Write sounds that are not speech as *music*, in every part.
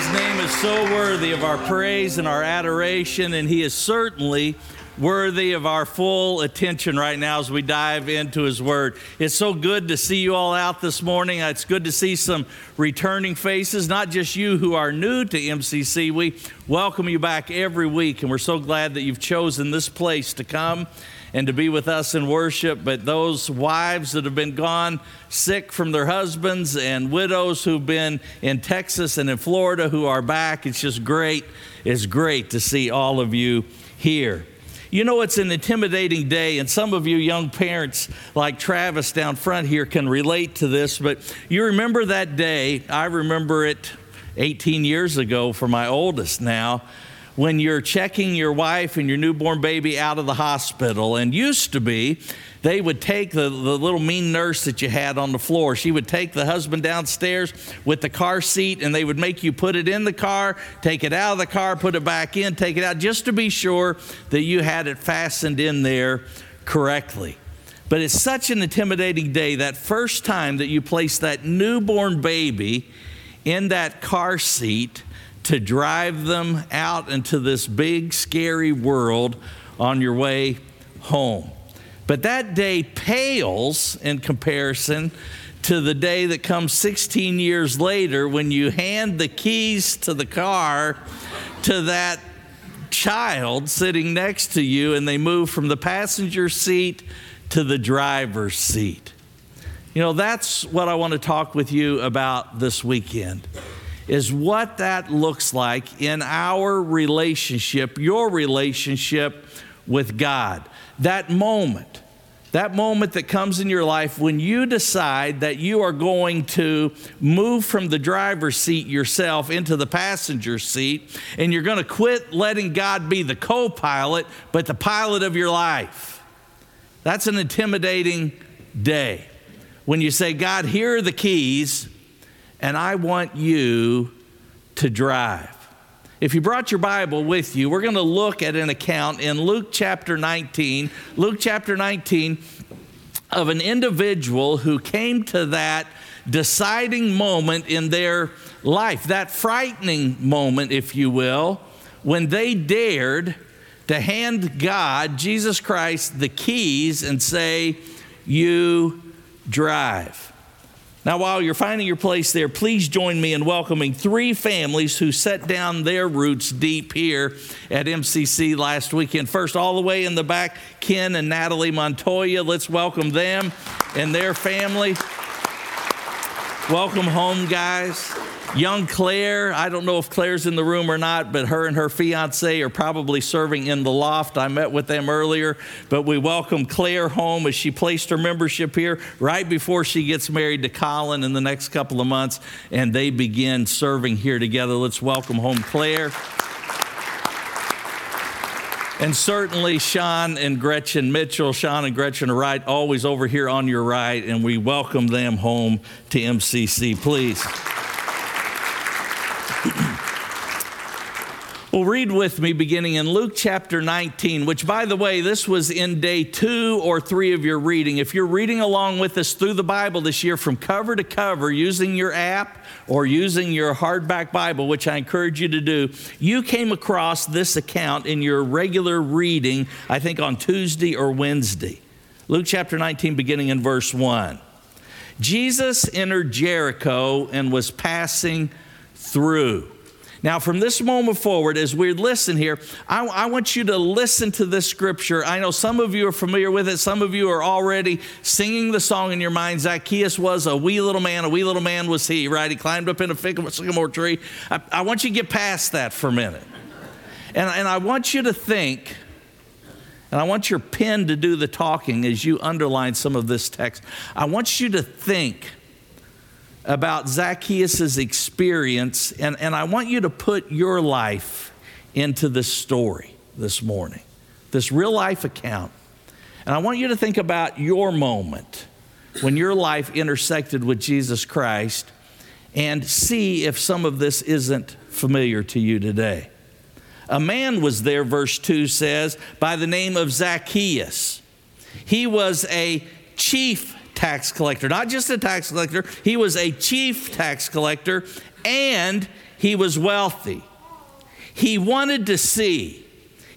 His name is so worthy of our praise and our adoration, and He is certainly worthy of our full attention right now as we dive into His Word. It's so good to see you all out this morning. It's good to see some returning faces, not just you who are new to MCC. We welcome you back every week, and we're so glad that you've chosen this place to come and to be with us in worship. But those wives that have been gone sick from their husbands and widows who've been in Texas and in Florida who are back, it's just great. It's great to see all of you here. You know, it's an intimidating day, and some of you young parents, like Travis down front here, can relate to this. But you remember that day, I remember it 18 years ago for my oldest now when you're checking your wife and your newborn baby out of the hospital. And used to be, they would take the, the little mean nurse that you had on the floor. She would take the husband downstairs with the car seat and they would make you put it in the car, take it out of the car, put it back in, take it out, just to be sure that you had it fastened in there correctly. But it's such an intimidating day that first time that you place that newborn baby in that car seat to drive them out into this big, scary world on your way home. But that day pales in comparison to the day that comes 16 years later when you hand the keys to the car to that child sitting next to you and they move from the passenger seat to the driver's seat. You know, that's what I want to talk with you about this weekend is what that looks like in our relationship, your relationship with God. That moment, that moment that comes in your life when you decide that you are going to move from the driver's seat yourself into the passenger seat, and you're going to quit letting God be the co pilot, but the pilot of your life. That's an intimidating day. When you say, God, here are the keys, and I want you to drive. If you brought your Bible with you, we're going to look at an account in Luke chapter 19. Luke chapter 19 of an individual who came to that deciding moment in their life, that frightening moment, if you will, when they dared to hand God, Jesus Christ, the keys and say, You drive. Now, while you're finding your place there, please join me in welcoming three families who set down their roots deep here at MCC last weekend. First, all the way in the back, Ken and Natalie Montoya. Let's welcome them and their family. Welcome home, guys. Young Claire, I don't know if Claire's in the room or not, but her and her fiance are probably serving in the loft. I met with them earlier, but we welcome Claire home as she placed her membership here right before she gets married to Colin in the next couple of months, and they begin serving here together. Let's welcome home Claire. And certainly Sean and Gretchen Mitchell. Sean and Gretchen are right, always over here on your right, and we welcome them home to MCC, please. Well, read with me beginning in Luke chapter 19, which, by the way, this was in day two or three of your reading. If you're reading along with us through the Bible this year from cover to cover using your app or using your hardback Bible, which I encourage you to do, you came across this account in your regular reading, I think on Tuesday or Wednesday. Luke chapter 19, beginning in verse 1. Jesus entered Jericho and was passing through. Now, from this moment forward, as we listen here, I, I, want you to listen to this scripture. I know some of you are familiar with it. Some of you are already singing the song in your mind. Zacchaeus was a wee little man. A wee little man was he, right? He climbed up in a sycamore tree. I, I want you to get past that for a minute. And, and I want you to think, and I want your pen to do the talking as you underline some of this text. I want you to think about Zacchaeus' experience, and, and I want you to put your life into this story this morning, this real life account. And I want you to think about your moment when your life intersected with Jesus Christ and see if some of this isn't familiar to you today. A man was there, verse 2 says, by the name of Zacchaeus. He was a chief tax collector. Not just a tax collector, he was a chief tax collector and he was wealthy. He wanted to see,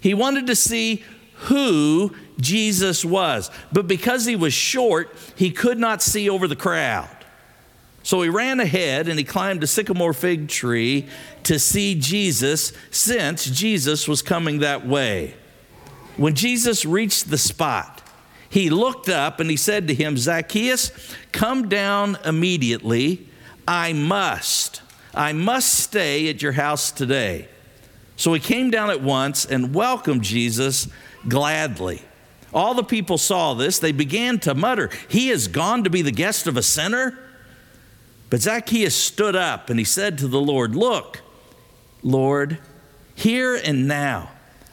he wanted to see who Jesus was. But because he was short, he could not see over the crowd. So he ran ahead and he climbed a sycamore fig tree to see Jesus since Jesus was coming that way. When Jesus reached the spot, he looked up and he said to him, Zacchaeus, come down immediately. I must, I must stay at your house today. So he came down at once and welcomed Jesus gladly. All the people saw this. They began to mutter, He has gone to be the guest of a sinner? But Zacchaeus stood up and he said to the Lord, Look, Lord, here and now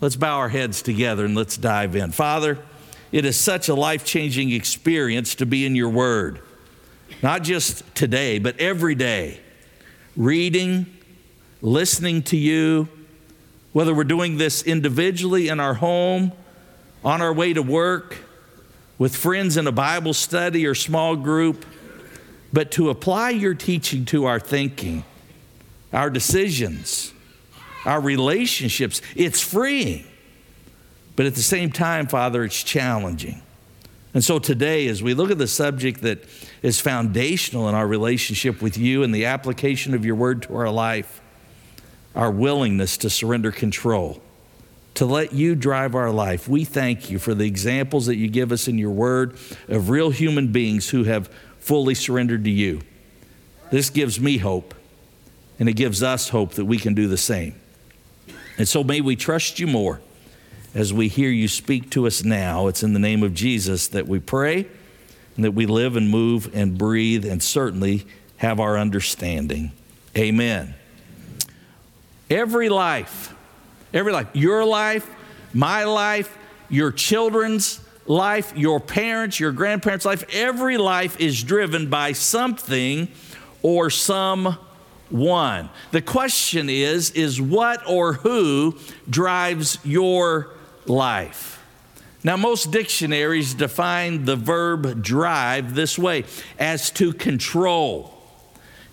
Let's bow our heads together and let's dive in. Father, it is such a life changing experience to be in your word, not just today, but every day, reading, listening to you, whether we're doing this individually in our home, on our way to work, with friends in a Bible study or small group, but to apply your teaching to our thinking, our decisions, our relationships. It's freeing. But at the same time, Father, it's challenging. And so today, as we look at the subject that is foundational in our relationship with you and the application of your word to our life, our willingness to surrender control to let you drive our life. We thank you for the examples that you give us in your word of real human beings who have fully surrendered to you. This gives me hope, and it gives us hope that we can do the same. And so may we trust you more as we hear you speak to us now. It's in the name of Jesus that we pray and that we live and move and breathe and certainly have our understanding. Amen. Every life Every life. Your life, my life, your children's life, your parents, your grandparents' life, every life is driven by something or someone. The question is is what or who drives your life? Now, most dictionaries define the verb drive this way as to control,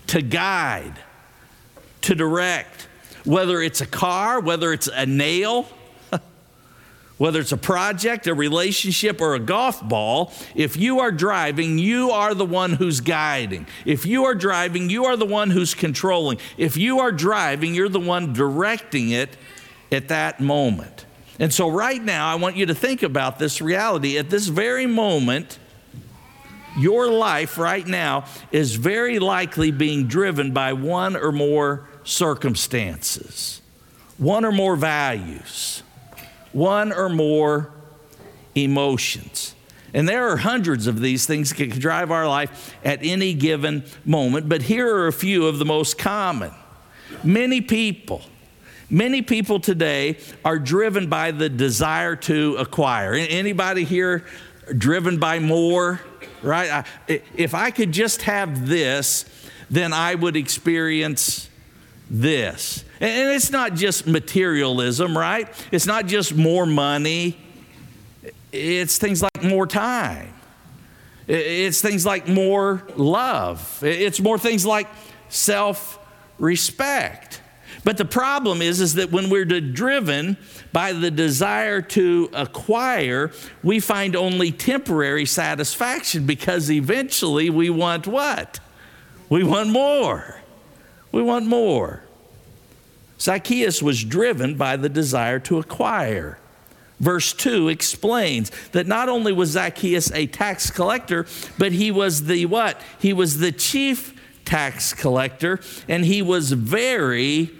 to guide, to direct, whether it's a car, whether it's a nail, whether it's a project, a relationship, or a golf ball, if you are driving, you are the one who's guiding. If you are driving, you are the one who's controlling. If you are driving, you're the one directing it at that moment. And so, right now, I want you to think about this reality. At this very moment, your life right now is very likely being driven by one or more circumstances, one or more values, one or more emotions. And there are hundreds of these things that can drive our life at any given moment, but here are a few of the most common. Many people, many people today are driven by the desire to acquire. Anybody here driven by more? Right? If I could just have this, then I would experience this. And it's not just materialism, right? It's not just more money. It's things like more time. It's things like more love. It's more things like self respect. But the problem is, is that when we're driven by the desire to acquire, we find only temporary satisfaction because eventually we want what? We want more. We want more. Zacchaeus was driven by the desire to acquire. Verse 2 explains that not only was Zacchaeus a tax collector, but he was the what? He was the chief tax collector and he was very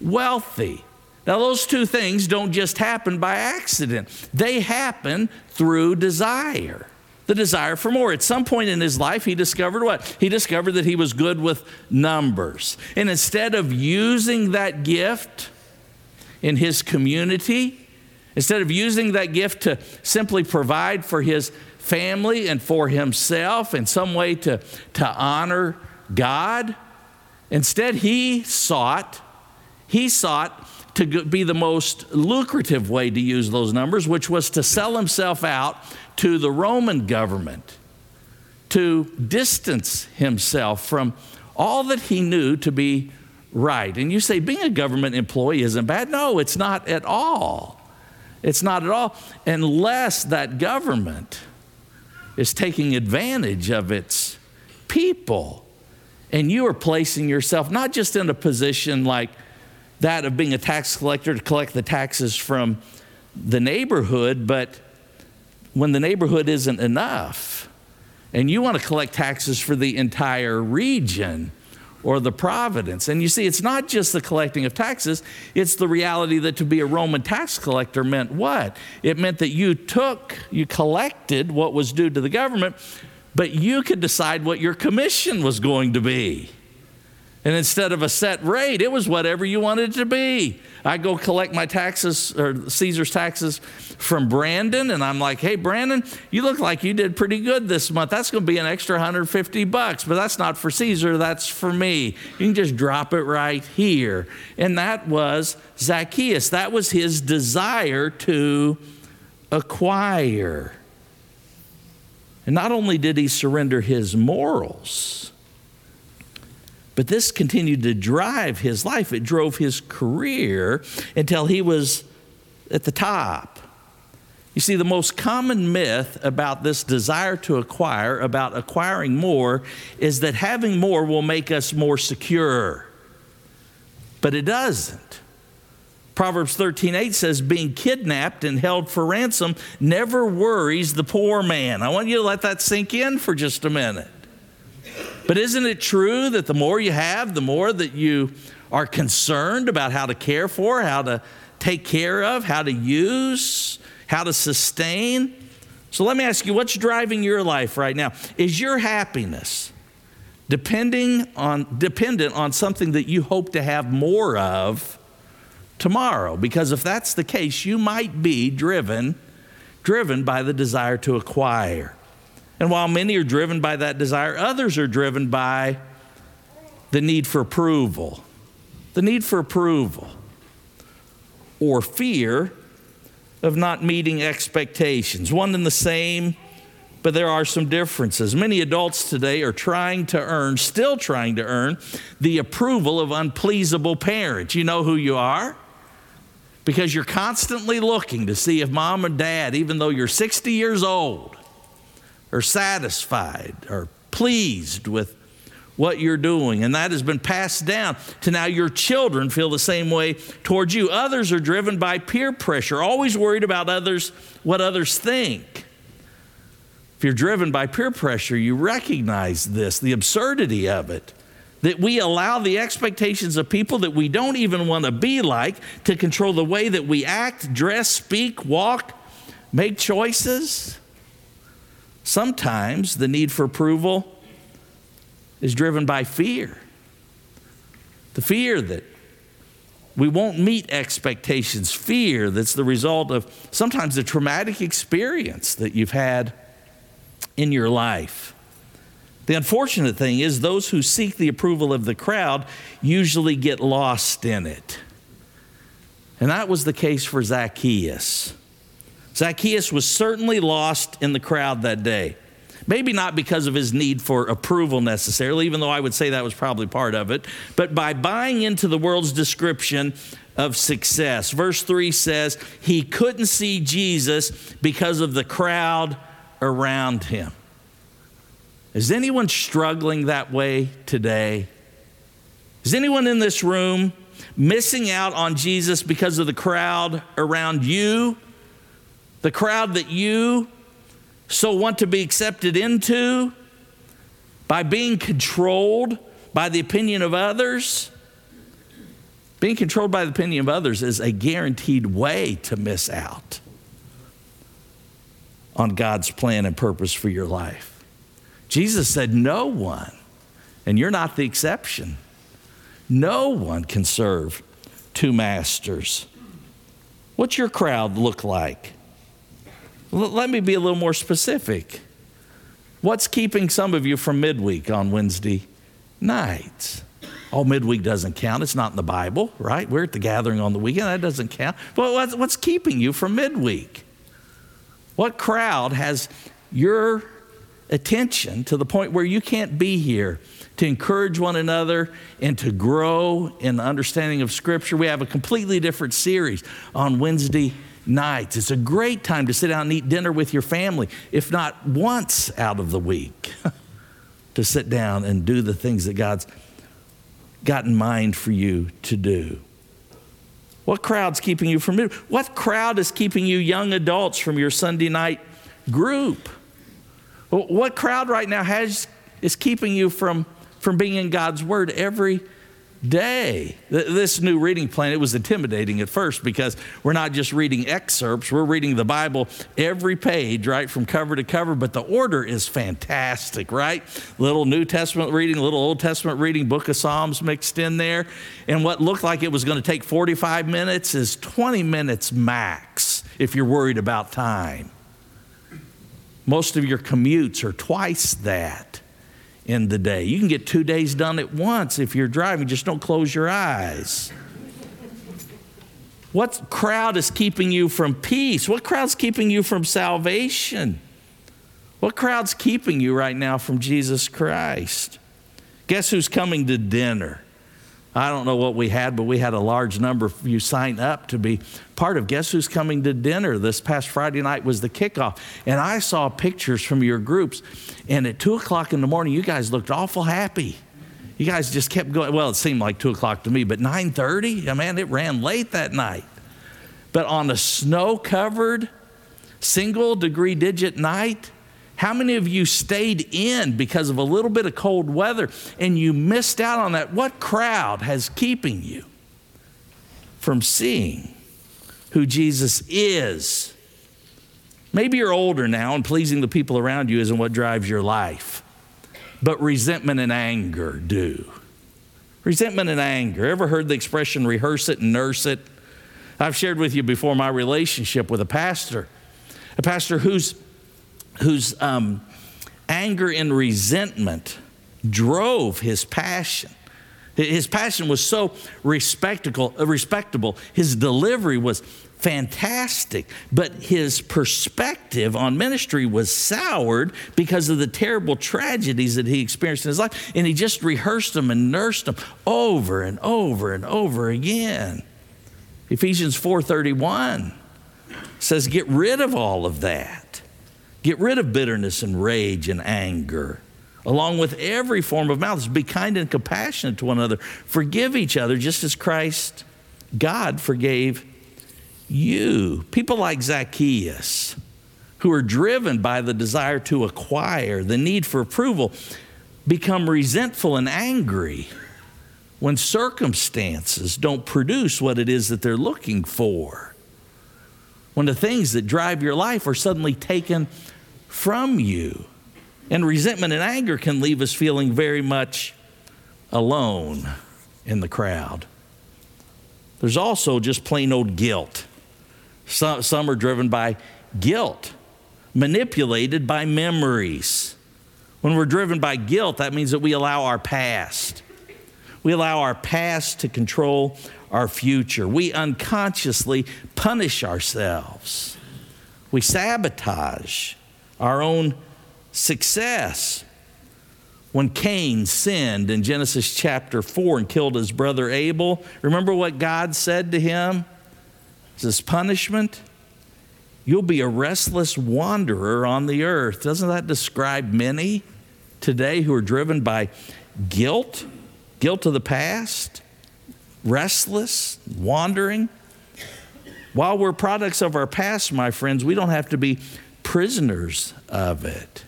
wealthy. Now, those two things don't just happen by accident, they happen through desire. The desire for more. At some point in his life, he discovered what? He discovered that he was good with numbers. And instead of using that gift in his community, instead of using that gift to simply provide for his family and for himself in some way to, to honor God, instead he sought, he sought to be the most lucrative way to use those numbers, which was to sell himself out to the Roman government, to distance himself from all that he knew to be right. And you say, being a government employee isn't bad. No, it's not at all. It's not at all, unless that government is taking advantage of its people. And you are placing yourself not just in a position like that of being a tax collector to collect the taxes from the neighborhood, but when the neighborhood isn't enough and you want to collect taxes for the entire region or the providence. And you see, it's not just the collecting of taxes, it's the reality that to be a Roman tax collector meant what? It meant that you took, you collected what was due to the government, but you could decide what your commission was going to be. And instead of a set rate, it was whatever you wanted it to be. I go collect my taxes or Caesar's taxes from Brandon, and I'm like, hey, Brandon, you look like you did pretty good this month. That's going to be an extra 150 bucks, but that's not for Caesar, that's for me. You can just drop it right here. And that was Zacchaeus. That was his desire to acquire. And not only did he surrender his morals, but this continued to drive his life. It drove his career until he was at the top. You see, the most common myth about this desire to acquire, about acquiring more, is that having more will make us more secure. But it doesn't. Proverbs 13:8 says being kidnapped and held for ransom never worries the poor man. I want you to let that sink in for just a minute. But isn't it true that the more you have, the more that you are concerned about how to care for, how to take care of, how to use, how to sustain? So let me ask you what's driving your life right now? Is your happiness depending on dependent on something that you hope to have more of tomorrow? Because if that's the case, you might be driven driven by the desire to acquire. And while many are driven by that desire, others are driven by the need for approval. The need for approval or fear of not meeting expectations. One and the same, but there are some differences. Many adults today are trying to earn, still trying to earn, the approval of unpleasable parents. You know who you are? Because you're constantly looking to see if mom or dad, even though you're 60 years old, are satisfied or pleased with what you're doing. And that has been passed down to now your children feel the same way towards you. Others are driven by peer pressure, always worried about others, what others think. If you're driven by peer pressure, you recognize this, the absurdity of it. That we allow the expectations of people that we don't even want to be like to control the way that we act, dress, speak, walk, make choices. Sometimes the need for approval is driven by fear. The fear that we won't meet expectations, fear that's the result of sometimes a traumatic experience that you've had in your life. The unfortunate thing is, those who seek the approval of the crowd usually get lost in it. And that was the case for Zacchaeus. Zacchaeus was certainly lost in the crowd that day. Maybe not because of his need for approval necessarily, even though I would say that was probably part of it, but by buying into the world's description of success. Verse 3 says he couldn't see Jesus because of the crowd around him. Is anyone struggling that way today? Is anyone in this room missing out on Jesus because of the crowd around you? The crowd that you so want to be accepted into by being controlled by the opinion of others. Being controlled by the opinion of others is a guaranteed way to miss out. on God's plan and purpose for your life. Jesus said, No one, and you're not the exception, no one can serve two masters. What's your crowd look like? Let me be a little more specific. What's keeping some of you from midweek on Wednesday nights? Oh, midweek doesn't count. It's not in the Bible, right? We're at the gathering on the weekend. That doesn't count. Well, what's, what's keeping you from midweek? What crowd has your attention to the point where you can't be here to encourage one another and to grow in the understanding of Scripture? We have a completely different series on Wednesday nights. It's a great time to sit down and eat dinner with your family, if not once out of the week, *laughs* to sit down and do the things that God's got in mind for you to do? What crowd's keeping you from it? What crowd is keeping you young adults from your Sunday night group? What crowd right now has is keeping you from, from being in God's Word every day. This new reading plan, it was intimidating at first because we're not just reading excerpts, we're reading the Bible every page, right, from cover to cover, but the order is fantastic, right? Little New Testament reading, little Old Testament reading, book of Psalms mixed in there. And what looked like it was going to take 45 minutes is 20 minutes max if you're worried about time. Most of your commutes are twice that in the day. You can get two days done at once if you're driving, just don't close your eyes. What crowd is keeping you from peace? What crowd's keeping you from salvation? What crowd's keeping you right now from Jesus Christ? Guess who's coming to dinner? I don't know what we had, but we had a large number of you sign up to be part of. Guess who's coming to dinner? This past Friday night was the kickoff. And I saw pictures from your groups. And at 2 o'clock in the morning, you guys looked awful happy. You guys just kept going. Well, it seemed like 2 o'clock to me, but 9.30, man, it ran late that night. But on a snow-covered, single degree digit night, how many of you stayed in because of a little bit of cold weather and you missed out on that? What crowd has keeping you from seeing who Jesus is? Maybe you're older now and pleasing the people around you isn't what drives your life, but resentment and anger do. Resentment and anger. Ever heard the expression rehearse it and nurse it? I've shared with you before my relationship with a pastor, a pastor who's whose um, anger and resentment drove his passion. His passion was so respectable, respectable. His delivery was fantastic, but his perspective on ministry was soured because of the terrible tragedies that he experienced in his life. And he just rehearsed them and nursed them over and over and over again. Ephesians 4:31 says, "Get rid of all of that." Get rid of bitterness and rage and anger, along with every form of malice. Be kind and compassionate to one another. Forgive each other just as Christ, God, forgave you. People like Zacchaeus, who are driven by the desire to acquire, the need for approval, become resentful and angry when circumstances don't produce what it is that they're looking for. When the things that drive your life are suddenly taken from you. And resentment and anger can leave us feeling very much alone in the crowd. There's also just plain old guilt. Some, some are driven by guilt, manipulated by memories. When we're driven by guilt, that means that we allow our past. We allow our past to control our future. We unconsciously punish ourselves. We sabotage our own success. When Cain sinned in Genesis chapter 4 and killed his brother Abel, remember what God said to him? Is this punishment? You'll be a restless wanderer on the earth. Doesn't that describe many today who are driven by guilt, guilt of the past, restless, wandering? While we're products of our past, my friends, we don't have to be prisoners of it.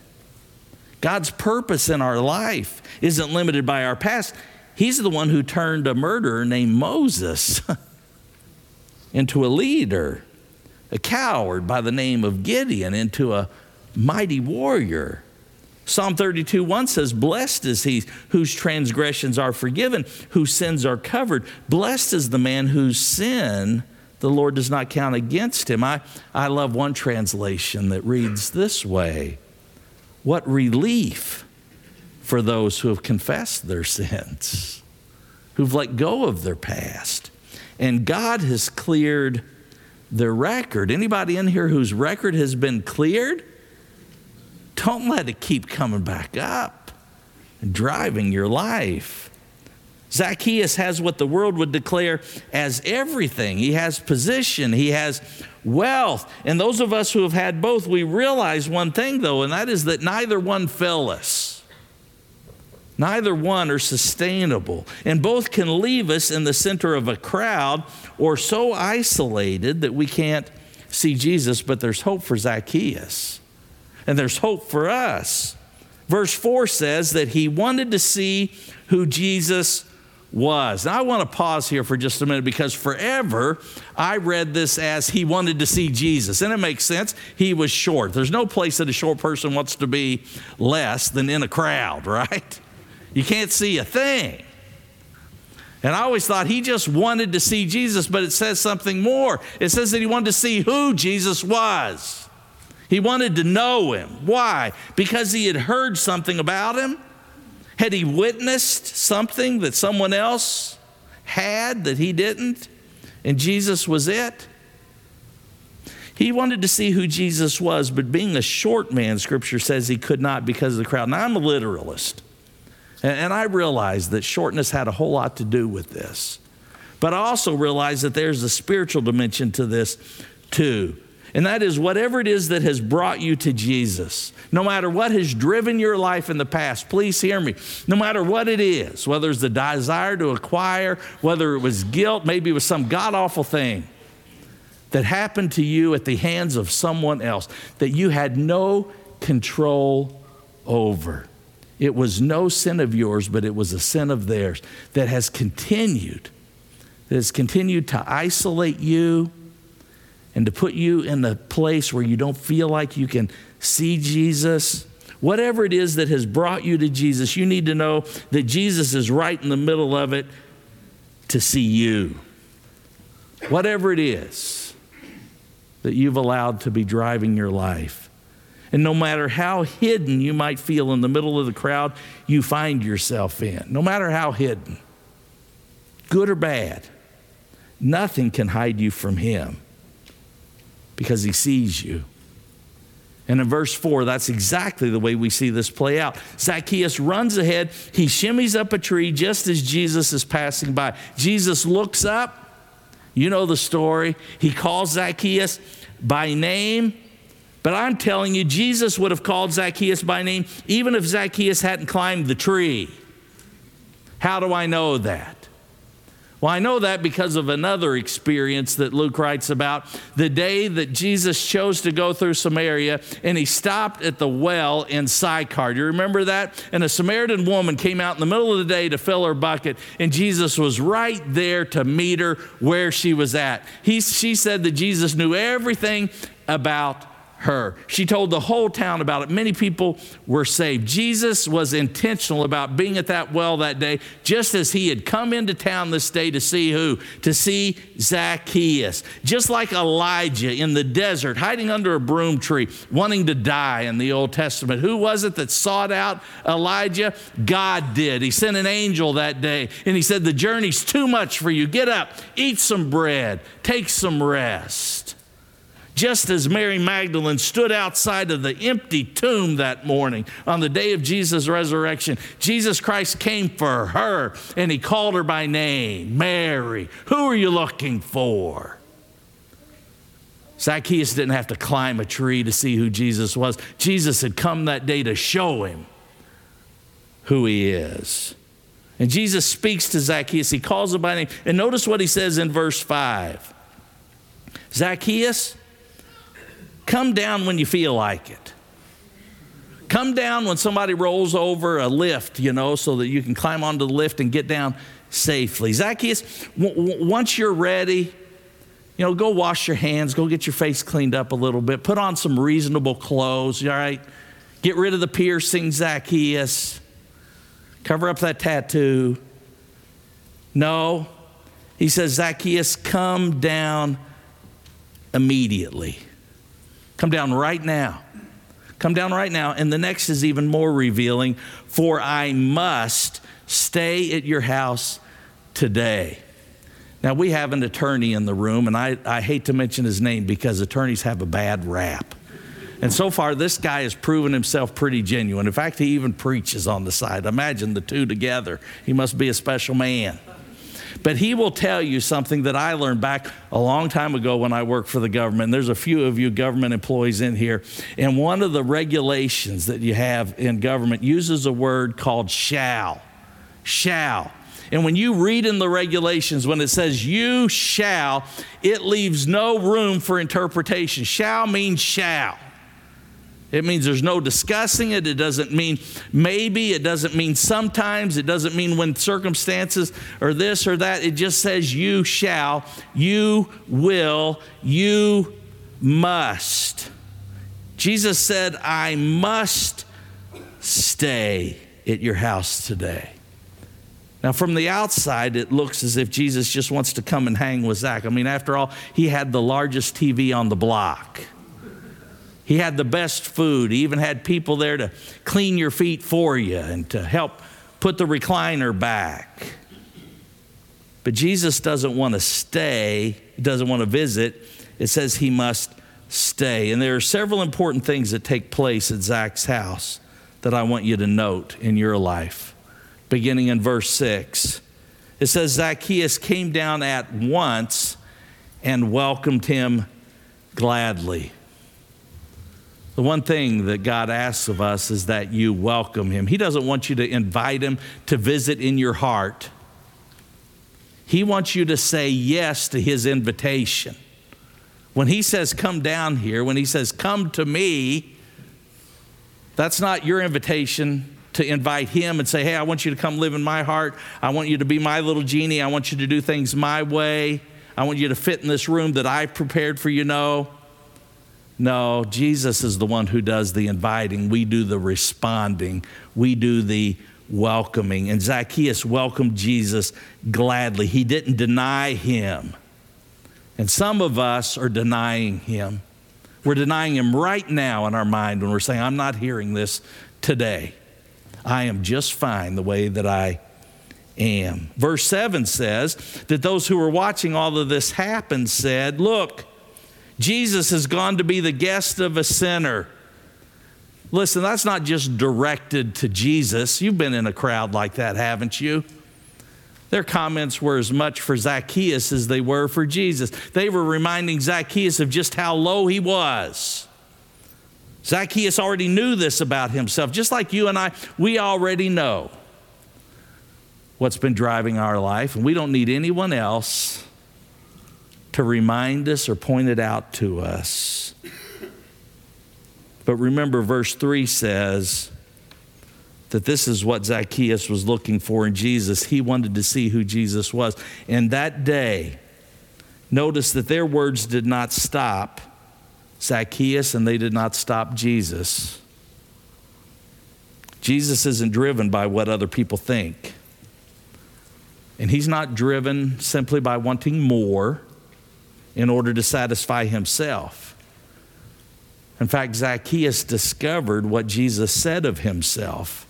God's purpose in our life isn't limited by our past. He's the one who turned a murderer named Moses *laughs* into a leader a coward by the name of Gideon into a mighty warrior. Psalm 32 1 says, Blessed is he whose transgressions are forgiven, whose sins are covered. Blessed is the man whose sin the Lord does not count against him. I, I love one translation that reads this way What relief for those who have confessed their sins, who've let go of their past. And God has cleared their record. Anybody in here whose record has been cleared? Don't let it keep coming back up and driving your life. Zacchaeus has what the world would declare as everything. He has position, he has wealth. And those of us who have had both, we realize one thing, though, and that is that neither one fill us. Neither one are sustainable. And both can leave us in the center of a crowd or so isolated that we can't see Jesus, but there's hope for Zacchaeus. And there's hope for us. Verse 4 says that he wanted to see who Jesus was. Now, I want to pause here for just a minute because forever I read this as he wanted to see Jesus. And it makes sense. He was short. There's no place that a short person wants to be less than in a crowd, *laughs* right? You can't see a thing. And I always thought he just wanted to see Jesus, but it says something more. It says that he wanted to see who Jesus was. He wanted to know him. Why? Because he had heard something about him. Had he witnessed something that someone else had that he didn't? And Jesus was it? He wanted to see who Jesus was, but being a short man, scripture says he could not because of the crowd. Now, I'm a literalist. And I realized that shortness had a whole lot to do with this. But I also realized that there's a spiritual dimension to this too. And that is whatever it is that has brought you to Jesus, no matter what has driven your life in the past, please hear me. No matter what it is, whether it's the desire to acquire, whether it was guilt, maybe it was some god awful thing that happened to you at the hands of someone else that you had no control over. It was no sin of yours, but it was a sin of theirs that has continued, that has continued to isolate you and to put you in a place where you don't feel like you can see Jesus. Whatever it is that has brought you to Jesus, you need to know that Jesus is right in the middle of it to see you. Whatever it is that you've allowed to be driving your life. And no matter how hidden you might feel in the middle of the crowd you find yourself in, no matter how hidden, good or bad, nothing can hide you from Him because He sees you. And in verse 4, that's exactly the way we see this play out. Zacchaeus runs ahead. He shimmies up a tree just as Jesus is passing by. Jesus looks up. You know the story. He calls Zacchaeus by name but I'm telling you, Jesus would have called Zacchaeus by name even if Zacchaeus hadn't climbed the tree. How do I know that? Well, I know that because of another experience that Luke writes about the day that Jesus chose to go through Samaria and he stopped at the well in Sychar. Do you remember that? And a Samaritan woman came out in the middle of the day to fill her bucket, and Jesus was right there to meet her where she was at. He, she said that Jesus knew everything about her. She told the whole town about it. Many people were saved. Jesus was intentional about being at that well that day, just as he had come into town this day to see who? To see Zacchaeus. Just like Elijah in the desert, hiding under a broom tree, wanting to die in the Old Testament. Who was it that sought out Elijah? God did. He sent an angel that day and he said, The journey's too much for you. Get up, eat some bread, take some rest just as Mary Magdalene stood outside of the empty tomb that morning on the day of Jesus' resurrection, Jesus Christ came for her and he called her by name Mary. Who are you looking for? Zacchaeus didn't have to climb a tree to see who Jesus was. Jesus had come that day to show him who he is. And Jesus speaks to Zacchaeus. He calls him by name. And notice what he says in verse 5 Zacchaeus, Come down when you feel like it. Come down when somebody rolls over a lift, you know, so that you can climb onto the lift and get down safely. Zacchaeus, w- w- once you're ready you know, go wash your hands, go get your face cleaned up a little bit, put on some reasonable clothes, all right? Get rid of the piercing, Zacchaeus. Cover up that tattoo. No. He says, Zacchaeus, come down immediately. Come down right now. Come down right now. And the next is even more revealing for I must stay at your house today. Now, we have an attorney in the room, and I, I hate to mention his name because attorneys have a bad rap. And so far, this guy has proven himself pretty genuine. In fact, he even preaches on the side. Imagine the two together. He must be a special man. But he will tell you something that I learned back a long time ago when I worked for the government. There's a few of you government employees in here. And one of the regulations that you have in government uses a word called shall. Shall. And when you read in the regulations, when it says you shall, it leaves no room for interpretation. Shall means shall. It means there's no discussing it. It doesn't mean maybe. It doesn't mean sometimes. It doesn't mean when circumstances or this or that. It just says you shall, you will, you must. Jesus said, I must stay at your house today. Now, from the outside, it looks as if Jesus just wants to come and hang with Zach. I mean, after all, he had the largest TV on the block. He had the best food. He even had people there to clean your feet for you and to help put the recliner back. But Jesus doesn't want to stay, he doesn't want to visit. It says he must stay. And there are several important things that take place at Zach's house that I want you to note in your life beginning in verse 6. It says, Zacchaeus came down at once and welcomed him gladly. The one thing that God asks of us is that you welcome him. He doesn't want you to invite him to visit in your heart. He wants you to say yes to his invitation. When he says, Come down here, when he says, Come to me, that's not your invitation to invite him and say, Hey, I want you to come live in my heart. I want you to be my little genie. I want you to do things my way. I want you to fit in this room that I've prepared for you. No. No, Jesus is the one who does the inviting. We do the responding. We do the welcoming. And Zacchaeus welcomed Jesus gladly. He didn't deny him. And some of us are denying him. We're denying him right now in our mind when we're saying, I'm not hearing this today. I am just fine the way that I am. Verse 7 says that those who were watching all of this happen said, Look, Jesus has gone to be the guest of a sinner. Listen, that's not just directed to Jesus. You've been in a crowd like that, haven't you? Their comments were as much for Zacchaeus as they were for Jesus. They were reminding Zacchaeus of just how low he was. Zacchaeus already knew this about himself, just like you and I, we already know what's been driving our life, and we don't need anyone else to remind us or point it out to us. But remember, verse 3 says that this is what Zacchaeus was looking for in Jesus. He wanted to see who Jesus was. And that day, notice that their words did not stop Zacchaeus and they did not stop Jesus. Jesus isn't driven by what other people think. And he's not driven simply by wanting more in order to satisfy himself. In fact, Zacchaeus discovered what Jesus said of himself.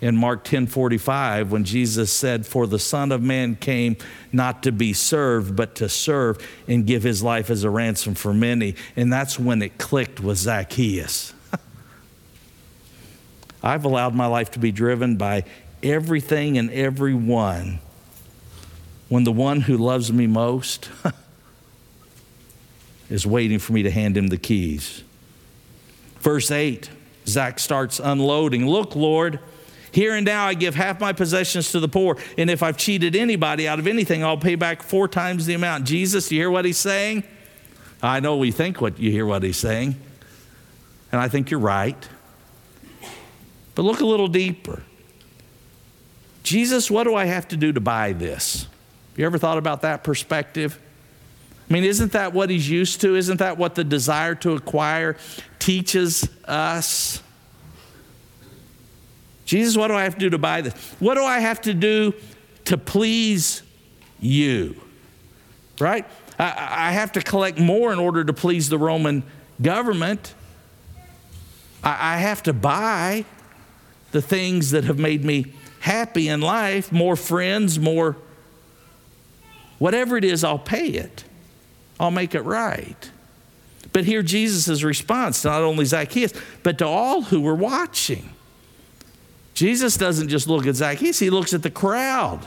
In Mark 10:45 when Jesus said for the son of man came not to be served but to serve and give his life as a ransom for many. And that's when it clicked with Zacchaeus. *laughs* I've allowed my life to be driven by everything and everyone. When the one who loves me most *laughs* is waiting for me to hand him the keys verse 8 Zach starts unloading look Lord here and now I give half my possessions to the poor. And if I've cheated anybody out of anything, I'll pay back four times the amount. Jesus, you hear what he's saying? I know we think what you hear what he's saying. And I think you're right. But look a little deeper. Jesus, what do I have to do to buy this? You ever thought about that perspective? I mean, isn't that what he's used to? Isn't that what the desire to acquire teaches us? Jesus, what do I have to do to buy this? What do I have to do to please you? Right? I, I have to collect more in order to please the Roman government. I, I have to buy the things that have made me happy in life more friends, more whatever it is, I'll pay it. I'll make it right. But here, Jesus' response not only Zacchaeus, but to all who were watching. Jesus doesn't just look at Zacchaeus, he looks at the crowd.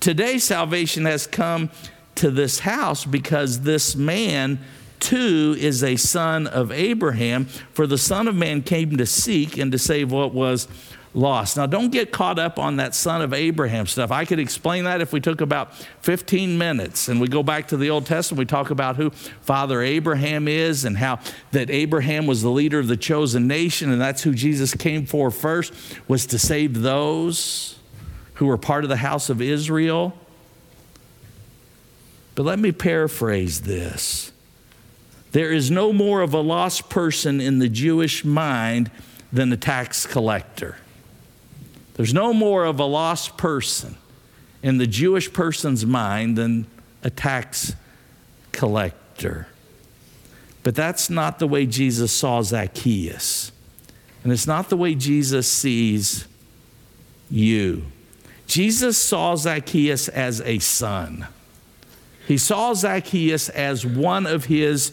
Today, salvation has come to this house because this man too is a son of Abraham. For the Son of Man came to seek and to save what was lost. Now, don't get caught up on that son of Abraham stuff. I could explain that if we took about 15 minutes and we go back to the Old Testament, we talk about who Father Abraham is and how that Abraham was the leader of the chosen nation, and that's who Jesus came for first, was to save those who were part of the house of Israel. But let me paraphrase this. There is no more of a lost person in the Jewish mind than a tax collector. There's no more of a lost person in the Jewish person's mind than a tax collector. But that's not the way Jesus saw Zacchaeus. And it's not the way Jesus sees you. Jesus saw Zacchaeus as a son. He saw Zacchaeus as one of his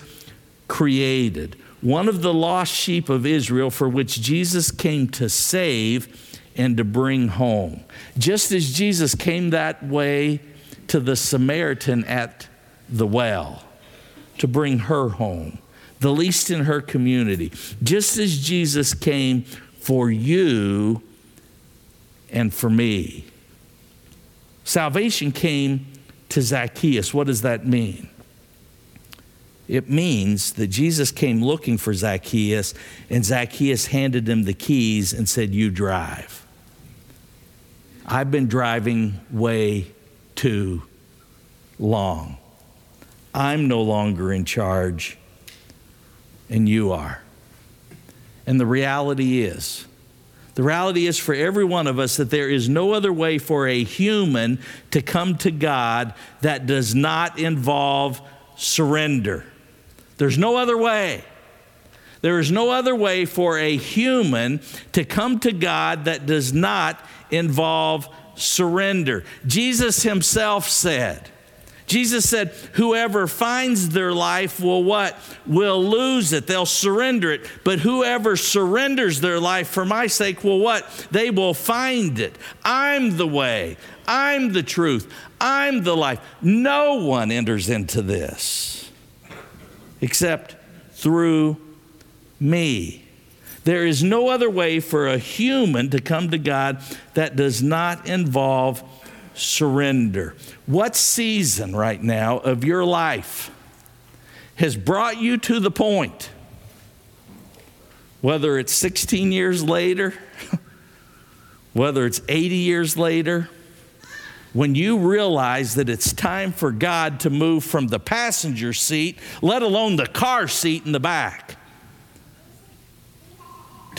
created, one of the lost sheep of Israel for which Jesus came to save and to bring home. Just as Jesus came that way to the Samaritan at the well to bring her home, the least in her community. Just as Jesus came for you and for me. Salvation came to Zacchaeus. What does that mean? It means that Jesus came looking for Zacchaeus, and Zacchaeus handed him the keys and said, You drive. I've been driving way too long. I'm no longer in charge, and you are. And the reality is, the reality is for every one of us that there is no other way for a human to come to God that does not involve surrender. There's no other way. There is no other way for a human to come to God that does not involve surrender. Jesus himself said, Jesus said, whoever finds their life will what? Will lose it. They'll surrender it. But whoever surrenders their life for my sake will what? They will find it. I'm the way. I'm the truth. I'm the life. No one enters into this except through me. There is no other way for a human to come to God that does not involve surrender. What season right now of your life has brought you to the point, whether it's 16 years later, *laughs* whether it's 80 years later, when you realize that it's time for God to move from the passenger seat, let alone the car seat in the back,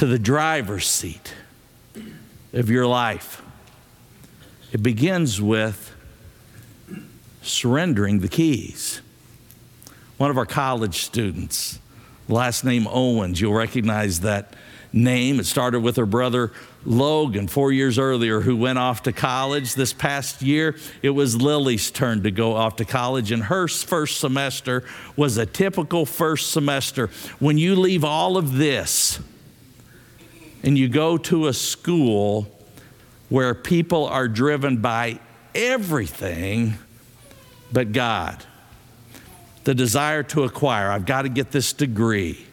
to the driver's seat of your life. It begins with surrendering the keys. One of our college students, last name Owens, you'll recognize that name. It started with her brother Logan four years earlier, who went off to college. This past year, it was Lily's turn to go off to college, and her first semester was a typical first semester. When you leave all of this and you go to a school where people are driven by everything but God. The desire to acquire, I've got to get this degree.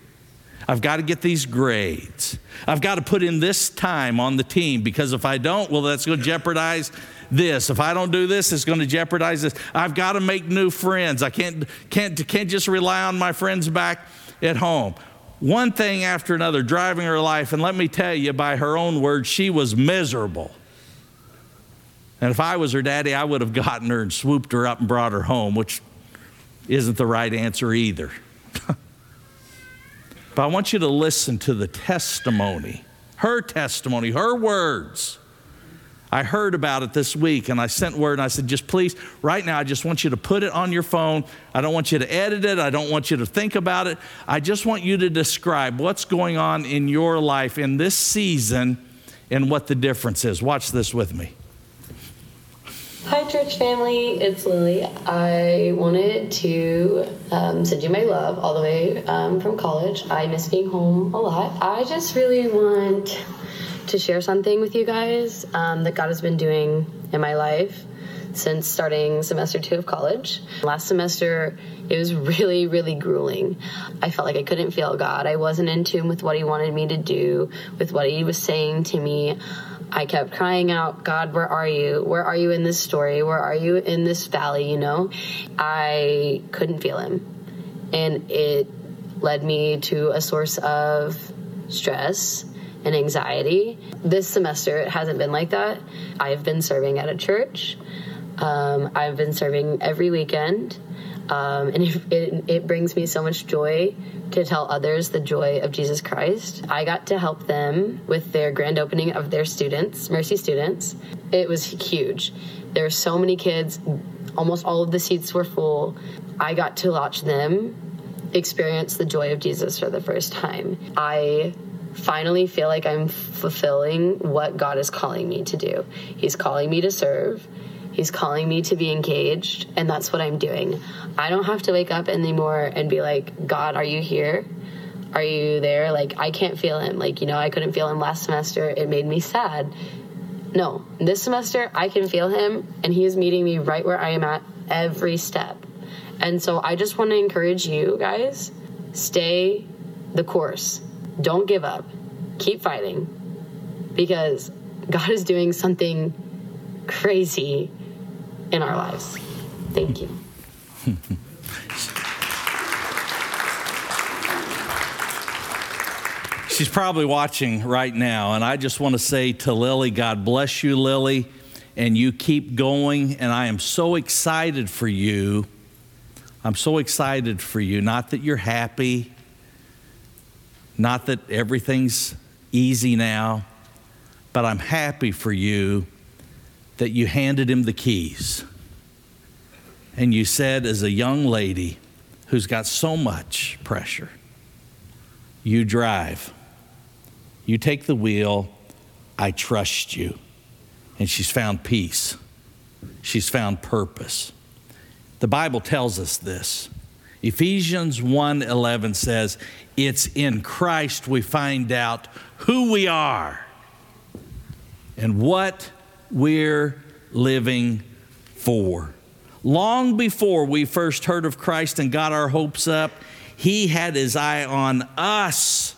I've got to get these grades. I've got to put in this time on the team because if I don't, well, that's going to jeopardize this. If I don't do this, it's going to jeopardize this. I've got to make new friends. I can't, can't, can't just rely on my friends back at home one thing after another, driving her life. And let me tell you, by her own words, she was miserable. And if I was her daddy, I would have gotten her and swooped her up and brought her home, which isn't the right answer either. *laughs* but I want you to listen to the testimony, her testimony, her words. I heard about it this week and I sent word and I said, just please, right now, I just want you to put it on your phone. I don't want you to edit it. I don't want you to think about it. I just want you to describe what's going on in your life in this season and what the difference is. Watch this with me. Hi, church family. It's Lily. I wanted to um, send you my love all the way um, from college. I miss being home a lot. I just really want to share something with you guys um, that God has been doing in my life since starting semester two of college. Last semester, it was really, really grueling. I felt like I couldn't feel God. I wasn't in tune with what He wanted me to do, with what He was saying to me. I kept crying out, God, where are you? Where are you in this story? Where are you in this valley? You know, I couldn't feel him. And it led me to a source of stress and anxiety. This semester, it hasn't been like that. I've been serving at a church, um, I've been serving every weekend. Um, and it, it, it brings me so much joy to tell others the joy of Jesus Christ. I got to help them with their grand opening of their students, Mercy students. It was huge. There were so many kids, almost all of the seats were full. I got to watch them experience the joy of Jesus for the first time. I finally feel like I'm fulfilling what God is calling me to do. He's calling me to serve. He's calling me to be engaged, and that's what I'm doing. I don't have to wake up anymore and be like, God, are you here? Are you there? Like, I can't feel him. Like, you know, I couldn't feel him last semester. It made me sad. No, this semester, I can feel him, and he is meeting me right where I am at every step. And so I just want to encourage you guys stay the course. Don't give up. Keep fighting because God is doing something crazy in our lives. Thank you. *laughs* She's probably watching right now, and I just want to say to Lily, God bless you, Lily, and you keep going. And I am so excited for you. I'm so excited for you. Not that you're happy, not that everything's easy now, but I'm happy for you that you handed him the keys and you said, as a young lady who's got so much pressure, you drive, you take the wheel, I trust you. And she's found peace, she's found purpose. The Bible tells us this. Ephesians 1:11 says, "It's in Christ we find out who we are and what we're living for." Long before we first heard of Christ and got our hopes up, He had His eye on us.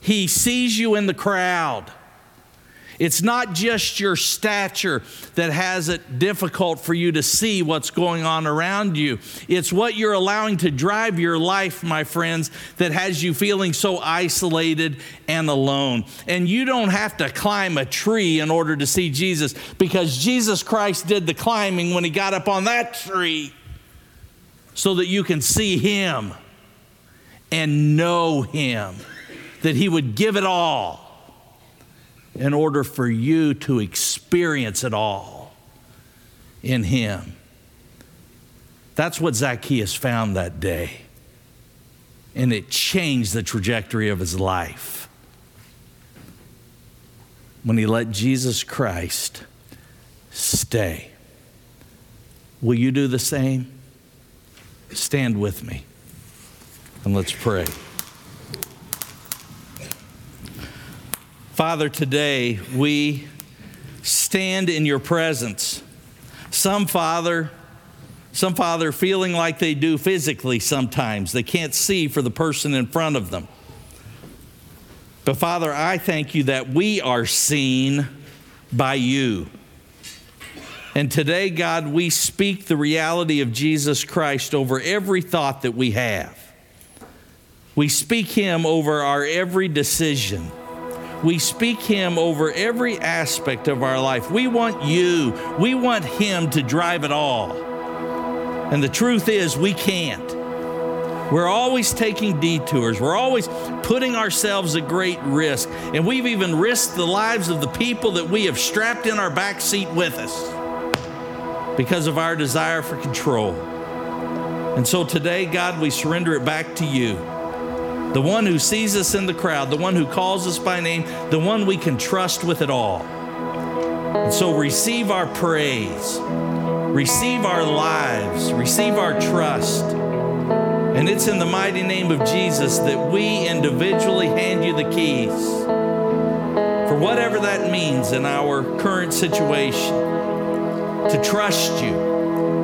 He sees you in the crowd. It's not just your stature that has it difficult for you to see what's going on around you. It's what you're allowing to drive your life, my friends, that has you feeling so isolated and alone. And you don't have to climb a tree in order to see Jesus because Jesus Christ did the climbing when he got up on that tree so that you can see him and know him, that he would give it all in order for you to experience it all in Him. That's what Zacchaeus found that day. And it changed the trajectory of his life when he let Jesus Christ stay. Will you do the same? Stand with me and let's pray. Father, today we stand in your presence. Some Father, some Father feeling like they do physically sometimes. They can't see for the person in front of them. But Father, I thank you that we are seen by you. And today, God, we speak the reality of Jesus Christ over every thought that we have. We speak Him over our every decision we speak Him over every aspect of our life. We want you, we want Him to drive it all. And the truth is, we can't. We're always taking detours. We're always putting ourselves at great risk. And we've even risked the lives of the people that we have strapped in our back seat with us because of our desire for control. And so today, God, we surrender it back to you. The one who sees us in the crowd, the one who calls us by name, the one we can trust with it all. And so receive our praise, receive our lives, receive our trust. And it's in the mighty name of Jesus that we individually hand you the keys for whatever that means in our current situation. To trust you,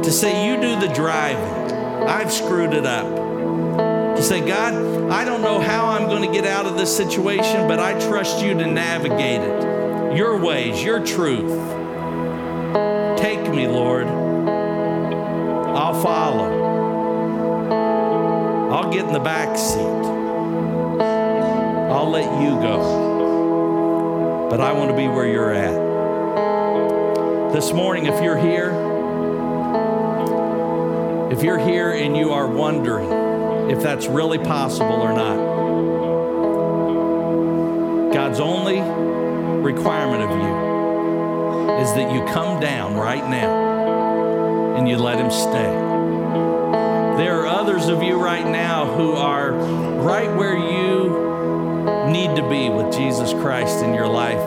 to say, You do the driving. I've screwed it up. To say, God, I don't know how I'm going to get out of this situation, but I trust you to navigate it. Your ways, your truth. Take me, Lord. I'll follow. I'll get in the back seat. I'll let you go. But I want to be where you're at. This morning, if you're here, if you're here and you are wondering if that's really possible or not, God's only requirement of you is that you come down right now and you let Him stay. There are others of you right now who are right where you need to be with Jesus Christ in your life.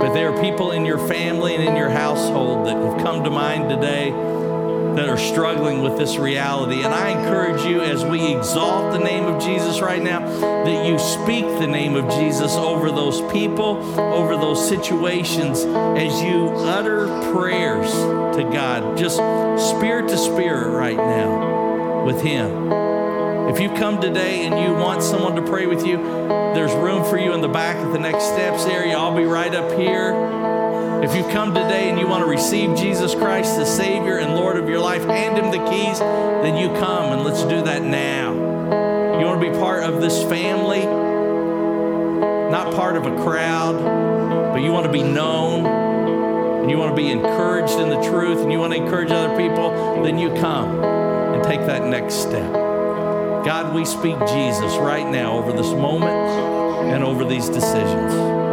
But there are people in your family and in your household that have come to mind today that are struggling with this reality. And I encourage you as we exalt the name of Jesus right now, that you speak the name of Jesus over those people, over those situations, as you utter prayers to God, just spirit to spirit right now with Him. If you come today and you want someone to pray with you, there's room for you in the back at the next steps area. I'll be right up here. If you come today and you want to receive Jesus Christ the Savior and Lord of your life, hand Him the keys, then you come and let's do that now. You want to be part of this family, not part of a crowd, but you want to be known and you want to be encouraged in the truth and you want to encourage other people, then you come and take that next step. God, we speak Jesus right now over this moment and over these decisions.